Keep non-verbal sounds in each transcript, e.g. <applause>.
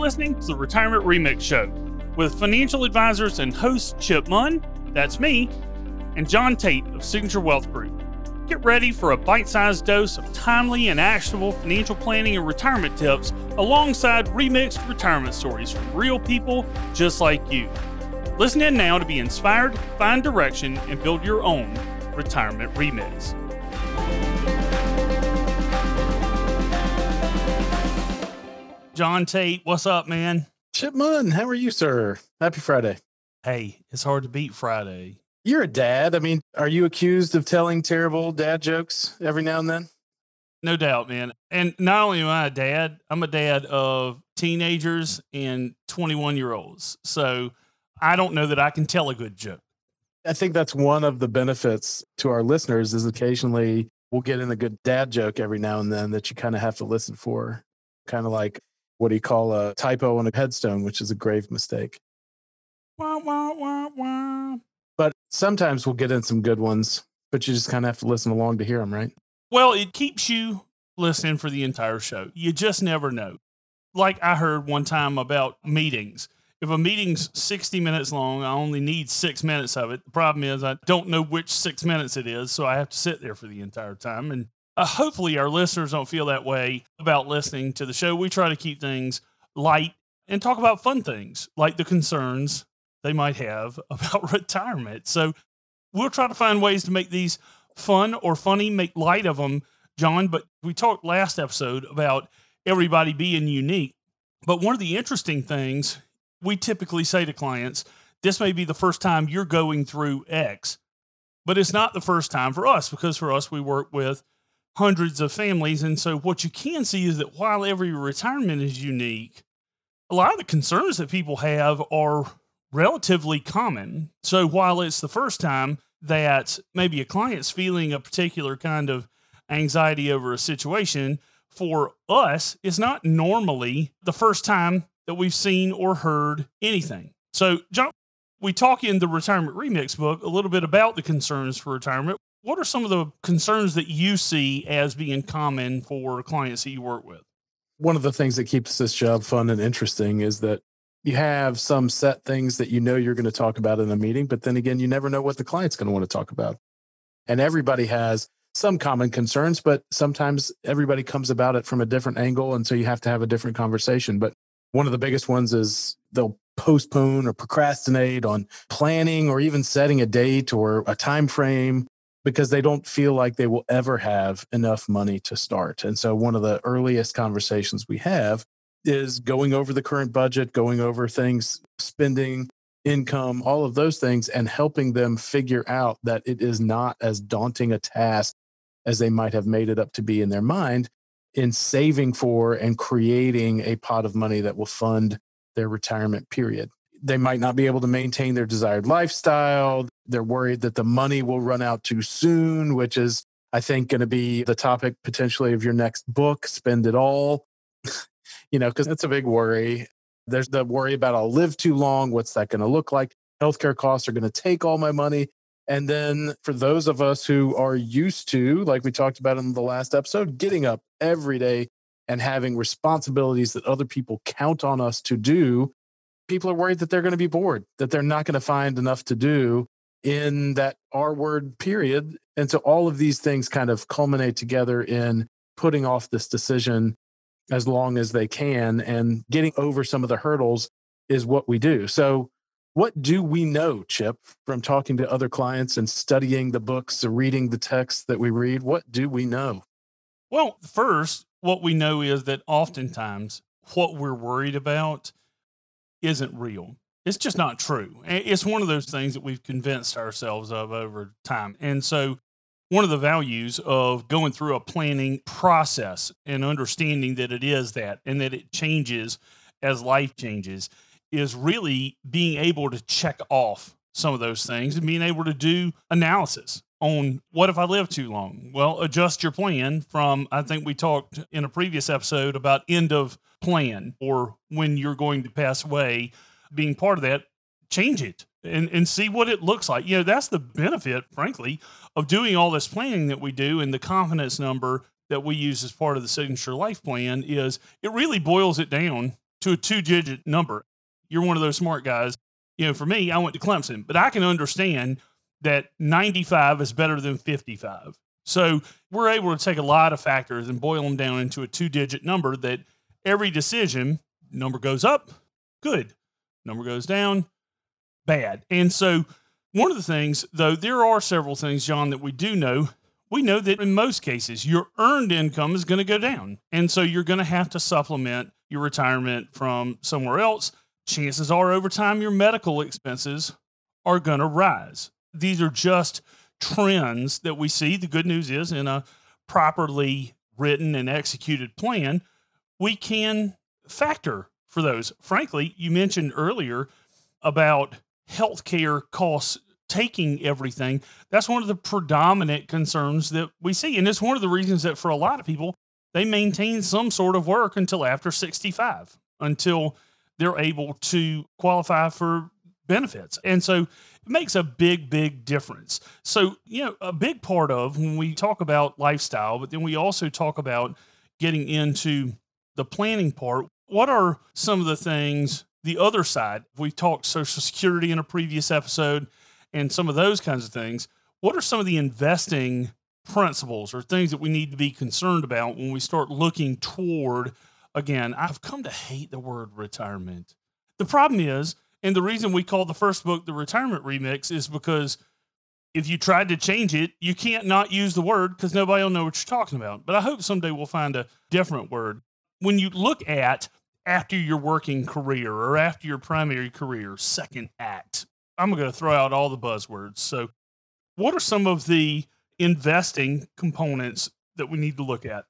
listening to the Retirement Remix Show with financial advisors and host Chip Munn, that's me, and John Tate of Signature Wealth Group. Get ready for a bite sized dose of timely and actionable financial planning and retirement tips alongside remixed retirement stories from real people just like you. Listen in now to be inspired, find direction, and build your own retirement remix. John Tate, what's up, man? Chip Munn, how are you, sir? Happy Friday. Hey, it's hard to beat Friday. You're a dad. I mean, are you accused of telling terrible dad jokes every now and then? No doubt, man. And not only am I a dad, I'm a dad of teenagers and 21 year olds. So I don't know that I can tell a good joke. I think that's one of the benefits to our listeners is occasionally we'll get in a good dad joke every now and then that you kind of have to listen for. Kind of like what do you call a typo on a headstone, which is a grave mistake. Wah, wah, wah, wah. But sometimes we'll get in some good ones, but you just kind of have to listen along to hear them, right? Well, it keeps you listening for the entire show. You just never know. Like I heard one time about meetings. If a meeting's 60 minutes long, I only need six minutes of it. The problem is I don't know which six minutes it is, so I have to sit there for the entire time. And uh, hopefully, our listeners don't feel that way about listening to the show. We try to keep things light and talk about fun things like the concerns they might have <laughs> about retirement. So we'll try to find ways to make these fun or funny, make light of them, John. But we talked last episode about everybody being unique. But one of the interesting things we typically say to clients, this may be the first time you're going through X, but it's not the first time for us because for us, we work with hundreds of families. And so what you can see is that while every retirement is unique, a lot of the concerns that people have are relatively common. So while it's the first time that maybe a client's feeling a particular kind of anxiety over a situation, for us, it's not normally the first time that we've seen or heard anything. So, John, we talk in the Retirement Remix book a little bit about the concerns for retirement. What are some of the concerns that you see as being common for clients that you work with? One of the things that keeps this job fun and interesting is that you have some set things that you know you're going to talk about in a meeting, but then again, you never know what the client's going to want to talk about. And everybody has some common concerns, but sometimes everybody comes about it from a different angle. And so you have to have a different conversation. But one of the biggest ones is they'll postpone or procrastinate on planning or even setting a date or a time frame because they don't feel like they will ever have enough money to start. And so one of the earliest conversations we have is going over the current budget, going over things, spending, income, all of those things, and helping them figure out that it is not as daunting a task as they might have made it up to be in their mind in saving for and creating a pot of money that will fund their retirement period. They might not be able to maintain their desired lifestyle. They're worried that the money will run out too soon, which is, I think, going to be the topic potentially of your next book, Spend It All. <laughs> you know, because that's a big worry. There's the worry about I'll live too long. What's that going to look like? Healthcare costs are going to take all my money. And then for those of us who are used to, like we talked about in the last episode, getting up every day and having responsibilities that other people count on us to do, people are worried that they're going to be bored, that they're not going to find enough to do in that R word period. And so all of these things kind of culminate together in putting off this decision as long as they can and getting over some of the hurdles is what we do. So what do we know, Chip, from talking to other clients and studying the books, or reading the texts that we read? What do we know? Well, first, what we know is that oftentimes what we're worried about isn't real. It's just not true. It's one of those things that we've convinced ourselves of over time. And so, one of the values of going through a planning process and understanding that it is that and that it changes as life changes is really being able to check off some of those things and being able to do analysis on what if I live too long? Well, adjust your plan from, I think we talked in a previous episode about end of plan or when you're going to pass away, being part of that, change it and, and see what it looks like. You know, that's the benefit, frankly, of doing all this planning that we do and the confidence number that we use as part of the signature life plan is it really boils it down to a two digit number. You're one of those smart guys. You know, for me, I went to Clemson, but I can understand that 95 is better than 55. So we're able to take a lot of factors and boil them down into a two digit number that every decision, number goes up, good. Number goes down, bad. And so one of the things, though, there are several things, John, that we do know. We know that in most cases, your earned income is going to go down. And so you're going to have to supplement your retirement from somewhere else. Chances are, over time, your medical expenses are going to rise. These are just trends that we see. The good news is, in a properly written and executed plan, we can factor for those. Frankly, you mentioned earlier about healthcare costs taking everything. That's one of the predominant concerns that we see. And it's one of the reasons that for a lot of people, they maintain some sort of work until after 65, until they're able to qualify for benefits. And so makes a big, big difference. So, you know, a big part of when we talk about lifestyle, but then we also talk about getting into the planning part, what are some of the things the other side? We've talked Social Security in a previous episode and some of those kinds of things. What are some of the investing principles or things that we need to be concerned about when we start looking toward? Again, I've come to hate the word retirement. The problem is, and the reason we call the first book the Retirement Remix is because if you tried to change it, you can't not use the word because nobody will know what you're talking about. But I hope someday we'll find a different word. When you look at after your working career or after your primary career, second act, I'm going to throw out all the buzzwords. So, what are some of the investing components that we need to look at?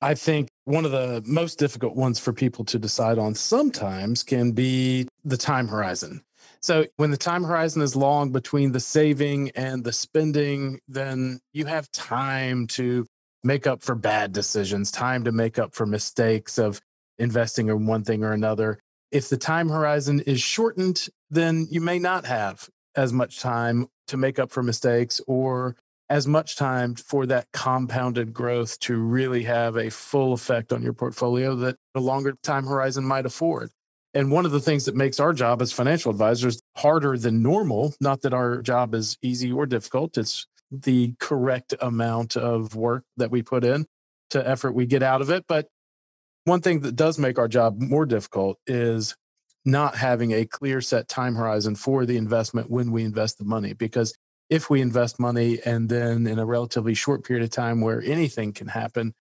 I think one of the most difficult ones for people to decide on sometimes can be the time horizon. So, when the time horizon is long between the saving and the spending, then you have time to make up for bad decisions, time to make up for mistakes of investing in one thing or another. If the time horizon is shortened, then you may not have as much time to make up for mistakes or as much time for that compounded growth to really have a full effect on your portfolio that a longer time horizon might afford. And one of the things that makes our job as financial advisors harder than normal, not that our job is easy or difficult, it's the correct amount of work that we put in to effort we get out of it. But one thing that does make our job more difficult is not having a clear set time horizon for the investment when we invest the money. Because if we invest money and then in a relatively short period of time where anything can happen,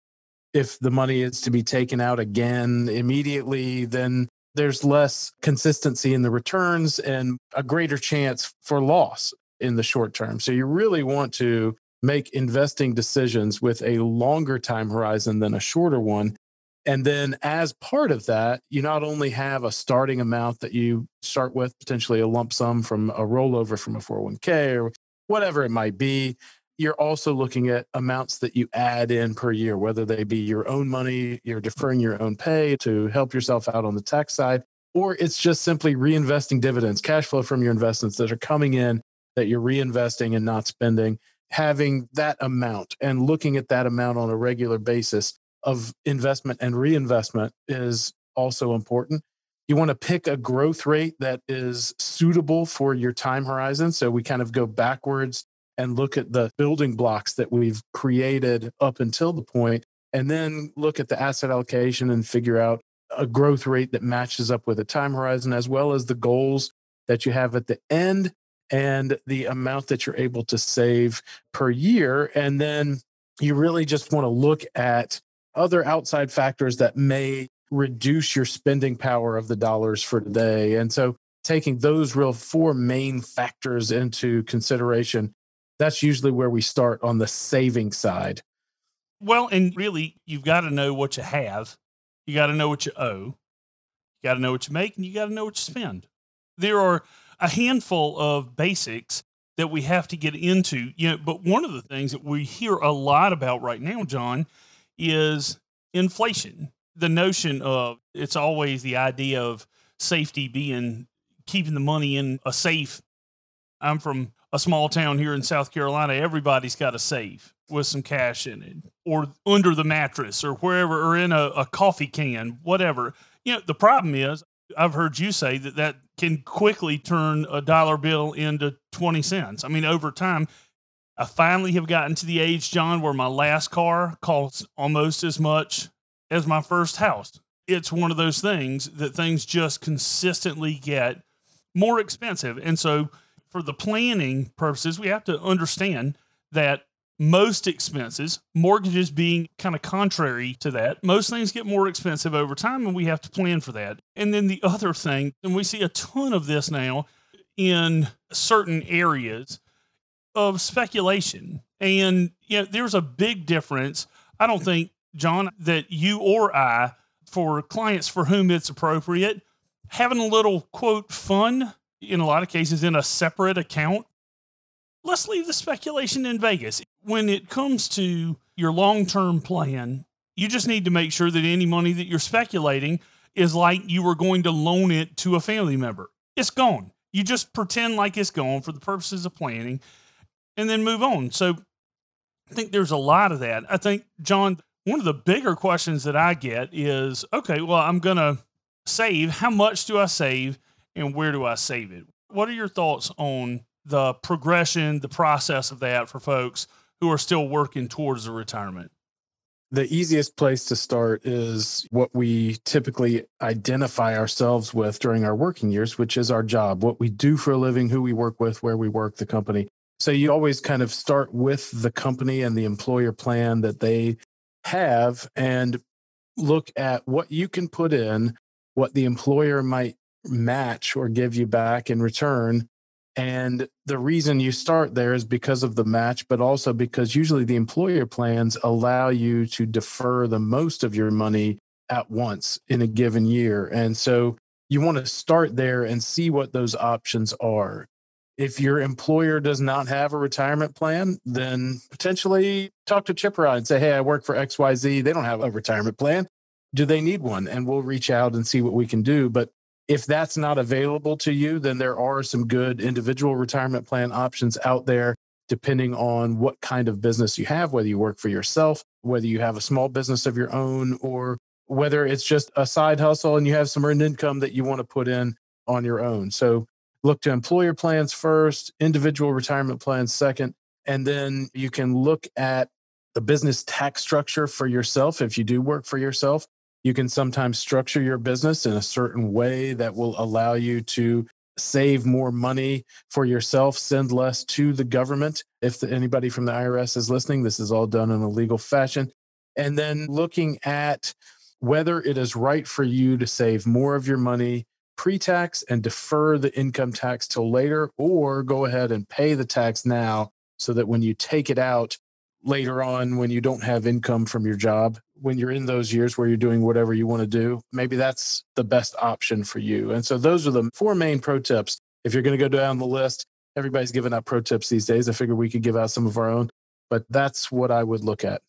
if the money is to be taken out again immediately, then there's less consistency in the returns and a greater chance for loss in the short term. So you really want to make investing decisions with a longer time horizon than a shorter one and then, as part of that, you not only have a starting amount that you start with, potentially a lump sum from a rollover from a 401k or whatever it might be, you're also looking at amounts that you add in per year, whether they be your own money, you're deferring your own pay to help yourself out on the tax side, or it's just simply reinvesting dividends, cash flow from your investments that are coming in that you're reinvesting and not spending. Having that amount and looking at that amount on a regular basis of investment and reinvestment is also important. You want to pick a growth rate that is suitable for your time horizon. So we kind of go backwards and look at the building blocks that we've created up until the point, and then look at the asset allocation and figure out a growth rate that matches up with a time horizon, as well as the goals that you have at the end and the amount that you're able to save per year. And then you really just want to look at other outside factors that may reduce your spending power of the dollars for today. And so taking those real four main factors into consideration, that's usually where we start on the saving side. Well, and really, you've got to know what you have, you got to know what you owe, you got to know what you make, and you got to know what you spend. There are a handful of basics that we have to get into, you know, but one of the things that we hear a lot about right now, John, is inflation. The notion of it's always the idea of safety being keeping the money in a safe. I'm from a small town here in South Carolina. Everybody's got a safe with some cash in it, or under the mattress, or wherever, or in a, a coffee can, whatever. You know, the problem is, I've heard you say that that can quickly turn a dollar bill into 20 cents. I mean, over time, I finally have gotten to the age, John, where my last car costs almost as much as my first house. It's one of those things that things just consistently get more expensive. And so, for the planning purposes, we have to understand that most expenses, mortgages being kind of contrary to that, most things get more expensive over time and we have to plan for that. And then the other thing, and we see a ton of this now in certain areas of speculation. And you know, there's a big difference. I don't think, John, that you or I, for clients for whom it's appropriate, having a little quote fun in a lot of cases in a separate account. Let's leave the speculation in Vegas. When it comes to your long term plan, you just need to make sure that any money that you're speculating is like you were going to loan it to a family member. It's gone. You just pretend like it's gone for the purposes of planning and then move on. So I think there's a lot of that. I think, John, one of the bigger questions that I get is okay, well, I'm going to save. How much do I save and where do I save it? What are your thoughts on the progression, the process of that for folks who are still working towards a retirement? The easiest place to start is what we typically identify ourselves with during our working years, which is our job, what we do for a living, who we work with, where we work, the company. So you always kind of start with the company and the employer plan that they have and look at what you can put in, what the employer might match or give you back in return. And the reason you start there is because of the match, but also because usually the employer plans allow you to defer the most of your money at once in a given year. And so you want to start there and see what those options are if your employer does not have a retirement plan, then potentially talk to Chip or I and say, Hey, I work for XYZ. They don't have a retirement plan. Do they need one? And we'll reach out and see what we can do. But if that's not available to you, then there are some good individual retirement plan options out there, depending on what kind of business you have, whether you work for yourself, whether you have a small business of your own, or whether it's just a side hustle and you have some earned income that you want to put in on your own. So look to employer plans first, individual retirement plans second, and then you can look at the business tax structure for yourself. If you do work for yourself, you can sometimes structure your business in a certain way that will allow you to save more money for yourself, send less to the government. If anybody from the IRS is listening, this is all done in a legal fashion. And then looking at whether it is right for you to save more of your money pre tax and defer the income tax till later, or go ahead and pay the tax now so that when you take it out later on, when you don't have income from your job, when you're in those years where you're doing whatever you want to do, maybe that's the best option for you. And so those are the four main pro tips. If you're going to go down the list, everybody's giving out pro tips these days. I figure we could give out some of our own, but that's what I would look at.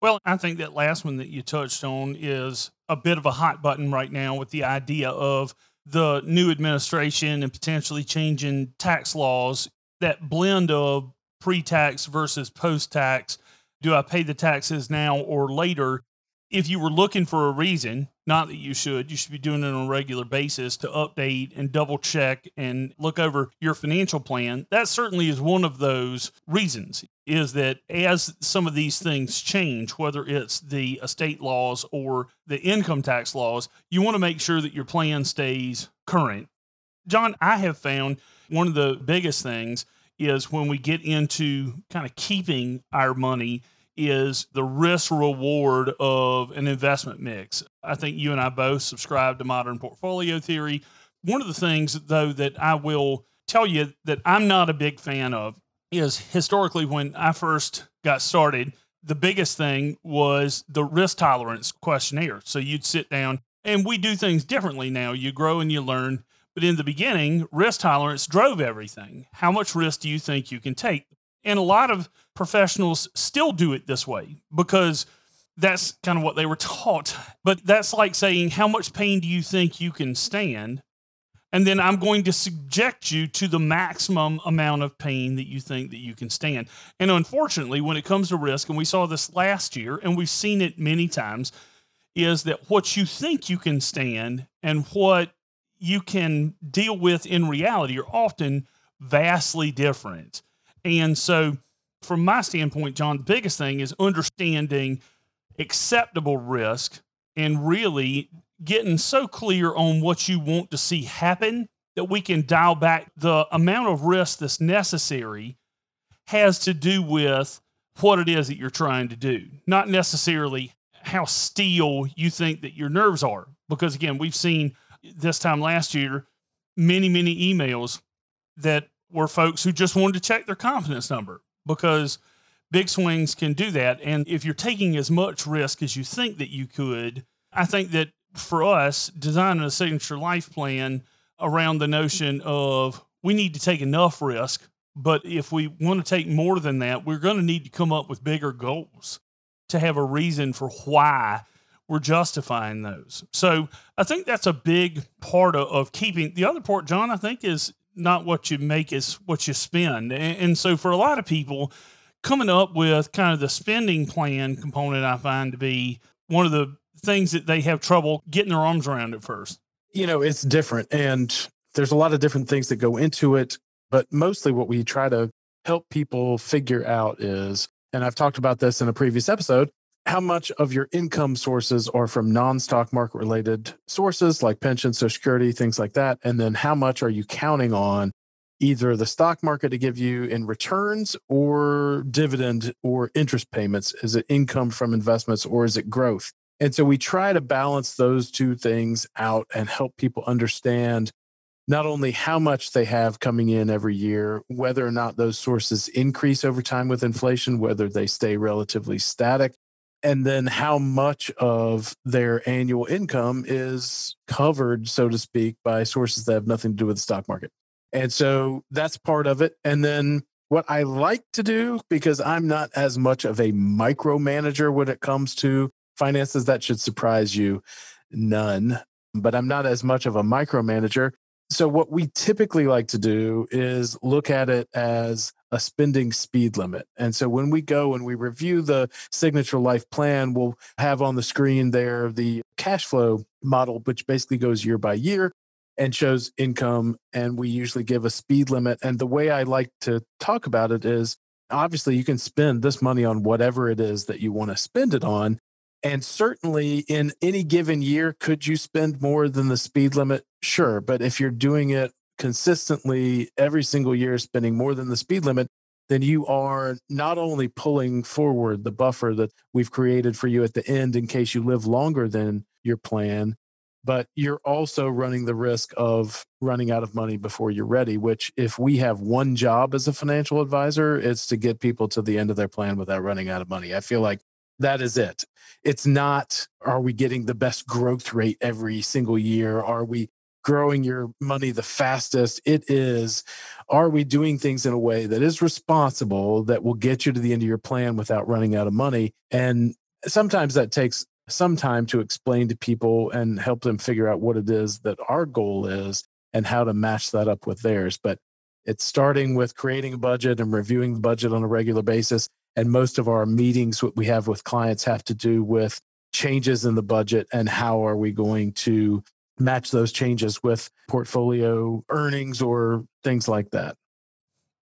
Well, I think that last one that you touched on is a bit of a hot button right now with the idea of the new administration and potentially changing tax laws. That blend of pre tax versus post tax. Do I pay the taxes now or later? if you were looking for a reason, not that you should, you should be doing it on a regular basis to update and double check and look over your financial plan. That certainly is one of those reasons is that as some of these things change, whether it's the estate laws or the income tax laws, you want to make sure that your plan stays current. John, I have found one of the biggest things is when we get into kind of keeping our money is the risk reward of an investment mix. I think you and I both subscribe to modern portfolio theory. One of the things, though, that I will tell you that I'm not a big fan of is historically when I first got started, the biggest thing was the risk tolerance questionnaire. So you'd sit down, and we do things differently now. You grow and you learn. But in the beginning, risk tolerance drove everything. How much risk do you think you can take? And a lot of professionals still do it this way because that's kind of what they were <laughs> taught. But that's like saying, How much pain do you think you can stand? And then I'm going to subject you to the maximum amount of pain that you think that you can stand. And unfortunately, when it comes to risk, and we saw this last year and we've seen it many times, is that what you think you can stand and what you can deal with in reality are often vastly different. And so, from my standpoint, John, the biggest thing is understanding acceptable risk and really getting so clear on what you want to see happen that we can dial back the amount of risk that's necessary has to do with what it is that you're trying to do, not necessarily how steel you think that your nerves are. Because again, we've seen this time last year many, many emails that were folks who just wanted to check their confidence number because big swings can do that. And if you're taking as much risk as you think that you could, I think that for us, designing a signature life plan around the notion of we need to take enough risk, but if we want to take more than that, we're going to need to come up with bigger goals to have a reason for why we're justifying those. So I think that's a big part of, of keeping the other part, John, I think is not what you make is what you spend. And, and so for a lot of people, coming up with kind of the spending plan component, I find to be one of the things that they have trouble getting their arms around at first. You know, it's different. And there's a lot of different things that go into it. But mostly what we try to help people figure out is, and I've talked about this in a previous episode, how much of your income sources are from non-stock market related sources like pension, social security, things like that. And then how much are you counting on either the stock market to give you in returns or dividend or interest payments? Is it income from investments or is it growth? And so we try to balance those two things out and help people understand not only how much they have coming in every year, whether or not those sources increase over time with inflation, whether they stay relatively static, and then how much of their annual income is covered, so to speak, by sources that have nothing to do with the stock market. And so that's part of it. And then what I like to do, because I'm not as much of a micromanager when it comes to finances that should surprise you none but i'm not as much of a micromanager so what we typically like to do is look at it as a spending speed limit and so when we go and we review the signature life plan we'll have on the screen there the cash flow model which basically goes year by year and shows income and we usually give a speed limit and the way i like to talk about it is obviously you can spend this money on whatever it is that you want to spend it on and certainly in any given year, could you spend more than the speed limit? Sure. But if you're doing it consistently every single year, spending more than the speed limit, then you are not only pulling forward the buffer that we've created for you at the end in case you live longer than your plan, but you're also running the risk of running out of money before you're ready. Which, if we have one job as a financial advisor, it's to get people to the end of their plan without running out of money. I feel like that is it. It's not, are we getting the best growth rate every single year? Are we growing your money the fastest? It is, are we doing things in a way that is responsible that will get you to the end of your plan without running out of money? And sometimes that takes some time to explain to people and help them figure out what it is that our goal is and how to match that up with theirs. But it's starting with creating a budget and reviewing the budget on a regular basis and most of our meetings what we have with clients have to do with changes in the budget and how are we going to match those changes with portfolio earnings or things like that.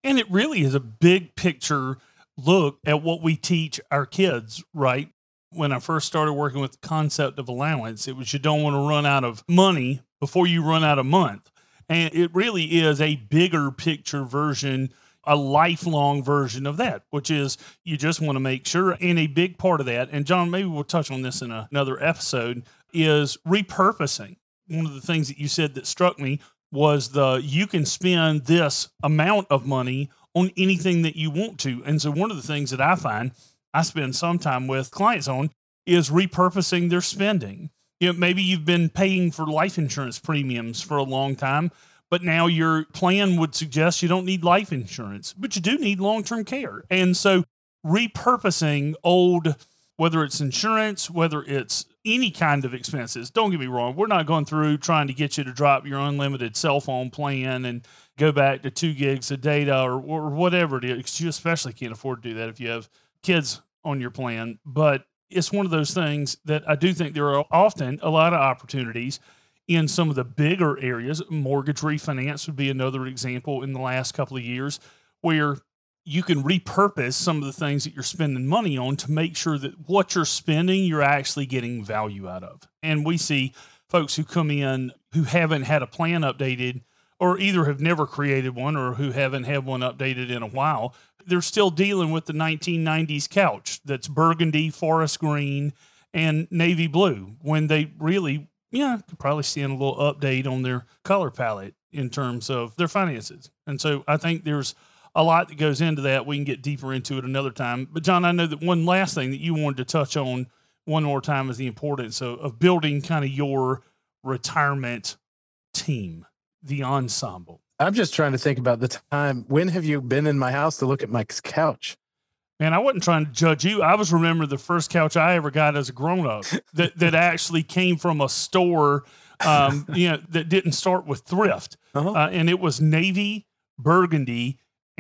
And it really is a big picture look at what we teach our kids, right? When I first started working with the concept of allowance, it was you don't want to run out of money before you run out of month. And it really is a bigger picture version a lifelong version of that, which is you just want to make sure. And a big part of that, and John, maybe we'll touch on this in a, another episode, is repurposing. One of the things that you said that struck me was the you can spend this amount of money on anything that you want to. And so one of the things that I find I spend some time with clients on is repurposing their spending. You know, maybe you've been paying for life insurance premiums for a long time but now your plan would suggest you don't need life insurance, but you do need long term care. And so repurposing old, whether it's insurance, whether it's any kind of expenses, don't get me wrong, we're not going through trying to get you to drop your unlimited cell phone plan and go back to two gigs of data or, or whatever it is. Because You especially can't afford to do that if you have kids on your plan. But it's one of those things that I do think there are often a lot of opportunities in some of the bigger areas. Mortgage refinance would be another example in the last couple of years where you can repurpose some of the things that you're spending money on to make sure that what you're spending, you're actually getting value out of. And we see folks who come in who haven't had a plan updated or either have never created one or who haven't had one updated in a while. They're still dealing with the 1990s couch that's burgundy, forest green, and navy blue when they really, yeah, could probably stand a little update on their color palette in terms of their finances. And so I think there's a lot that goes into that. We can get deeper into it another time. But John, I know that one last thing that you wanted to touch on one more time is the importance of, of building kind of your retirement team, the ensemble. I'm just trying to think about the time. When have you been in my house to look at my couch? Man, I wasn't trying to judge you. I was remembering the first couch I ever got as a grown up <laughs> that that actually came from a store, um, you know, that didn't start with thrift, uh-huh. uh, and it was navy, burgundy,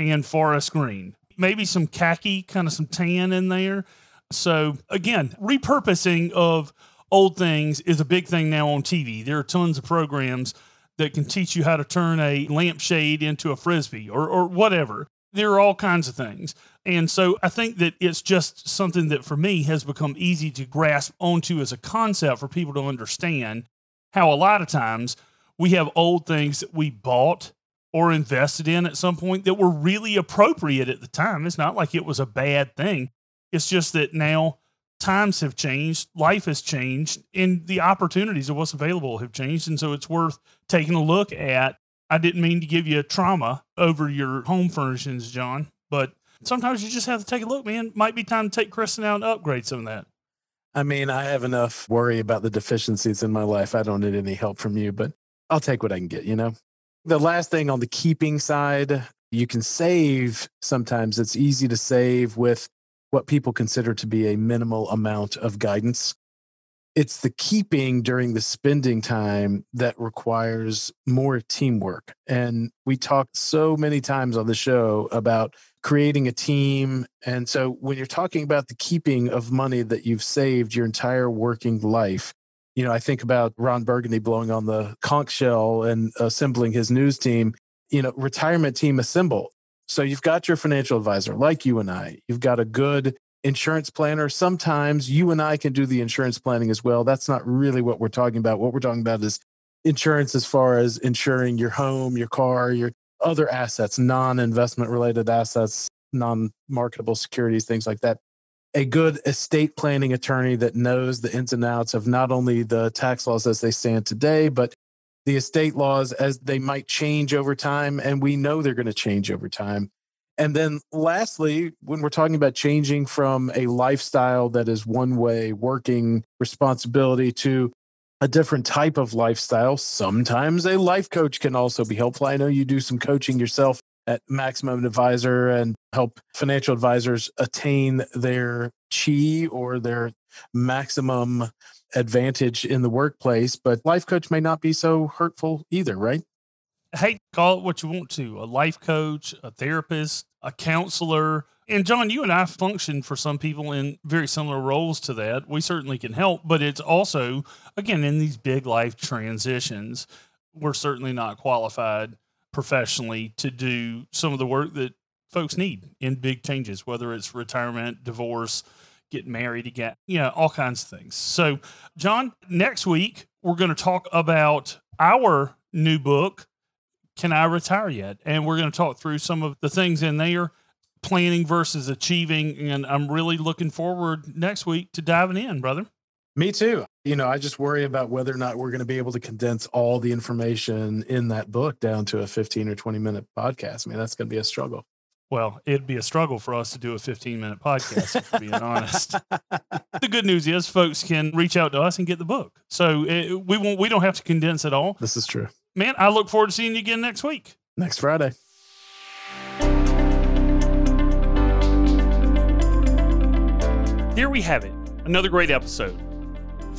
and forest green. Maybe some khaki, kind of some tan in there. So again, repurposing of old things is a big thing now on TV. There are tons of programs that can teach you how to turn a lampshade into a frisbee or or whatever. There are all kinds of things. And so I think that it's just something that for me has become easy to grasp onto as a concept for people to understand how a lot of times we have old things that we bought or invested in at some point that were really appropriate at the time. It's not like it was a bad thing. It's just that now times have changed, life has changed, and the opportunities of what's available have changed. And so it's worth taking a look at. I didn't mean to give you a trauma over your home furnishings, John, but sometimes you just have to take a look, man. Might be time to take Kristen out and upgrade some of that. I mean, I have enough worry about the deficiencies in my life. I don't need any help from you, but I'll take what I can get, you know? The last thing on the keeping side, you can save sometimes. It's easy to save with what people consider to be a minimal amount of guidance. It's the keeping during the spending time that requires more teamwork. And we talked so many times on the show about creating a team. And so when you're talking about the keeping of money that you've saved your entire working life, you know, I think about Ron Burgundy blowing on the conch shell and assembling his news team, you know, retirement team assemble. So you've got your financial advisor like you and I. You've got a good insurance planner. Sometimes you and I can do the insurance planning as well. That's not really what we're talking about. What we're talking about is insurance as far as insuring your home, your car, your other assets, non investment related assets, non marketable securities, things like that. A good estate planning attorney that knows the ins and outs of not only the tax laws as they stand today, but the estate laws as they might change over time. And we know they're going to change over time. And then lastly, when we're talking about changing from a lifestyle that is one way working responsibility to a different type of lifestyle, sometimes a life coach can also be helpful. I know you do some coaching yourself at Maximum Advisor and help financial advisors attain their chi or their maximum advantage in the workplace, but life coach may not be so hurtful either, right? Hey, call it what you want to a life coach, a therapist, a counselor. And John, you and I function for some people in very similar roles to that. We certainly can help, but it's also, again, in these big life transitions, we're certainly not qualified professionally to do some of the work that folks need in big changes, whether it's retirement, divorce, getting married again, you know, all kinds of things. So, John, next week we're going to talk about our new book, Can I Retire Yet? And we're going to talk through some of the things in there, planning versus achieving. And I'm really looking forward next week to diving in, brother. Me too. You know, I just worry about whether or not we're going to be able to condense all the information in that book down to a 15 or 20 minute podcast. I mean, that's going to be a struggle. Well, it'd be a struggle for us to do a 15 minute podcast, if we're being honest. <laughs> The good news is, folks can reach out to us and get the book. So it, we won't, we don't have to condense it all. This is true. Man, I look forward to seeing you again next week. Next Friday. There we have it. Another great episode.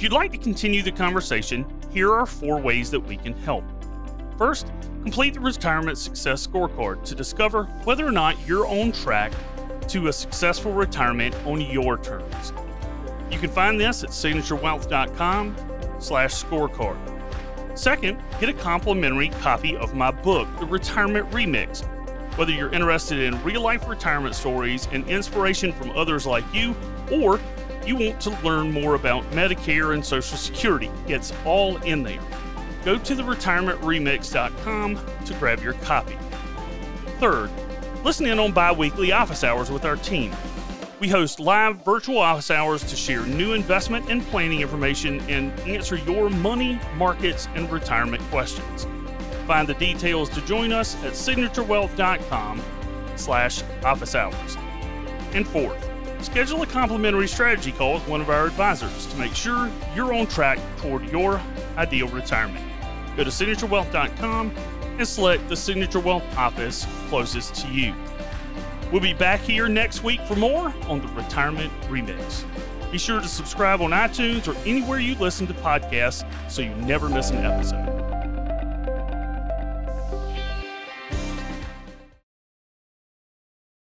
If you'd like to continue the conversation, here are four ways that we can help. First, complete the Retirement Success Scorecard to discover whether or not you're on track to a successful retirement on your terms. You can find this at signaturewealth.com slash scorecard. Second, get a complimentary copy of my book, The Retirement Remix. Whether you're interested in real life retirement stories and inspiration from others like you, or you want to learn more about Medicare and Social Security, it's all in there. Go to theretirementremix.com to grab your copy. Third, listen in on bi weekly office hours with our team. We host live virtual office hours to share new investment and planning information and answer your money, markets, and retirement questions. Find the details to join us at signaturewealth.com slash office hours. And fourth, schedule a complimentary strategy call with one of our advisors to make sure you're on track toward your ideal retirement. Go to signaturewealth.com and select the Signature Wealth office closest to you. We'll be back here next week for more on the Retirement Remix. Be sure to subscribe on iTunes or anywhere you listen to podcasts so you never miss an episode.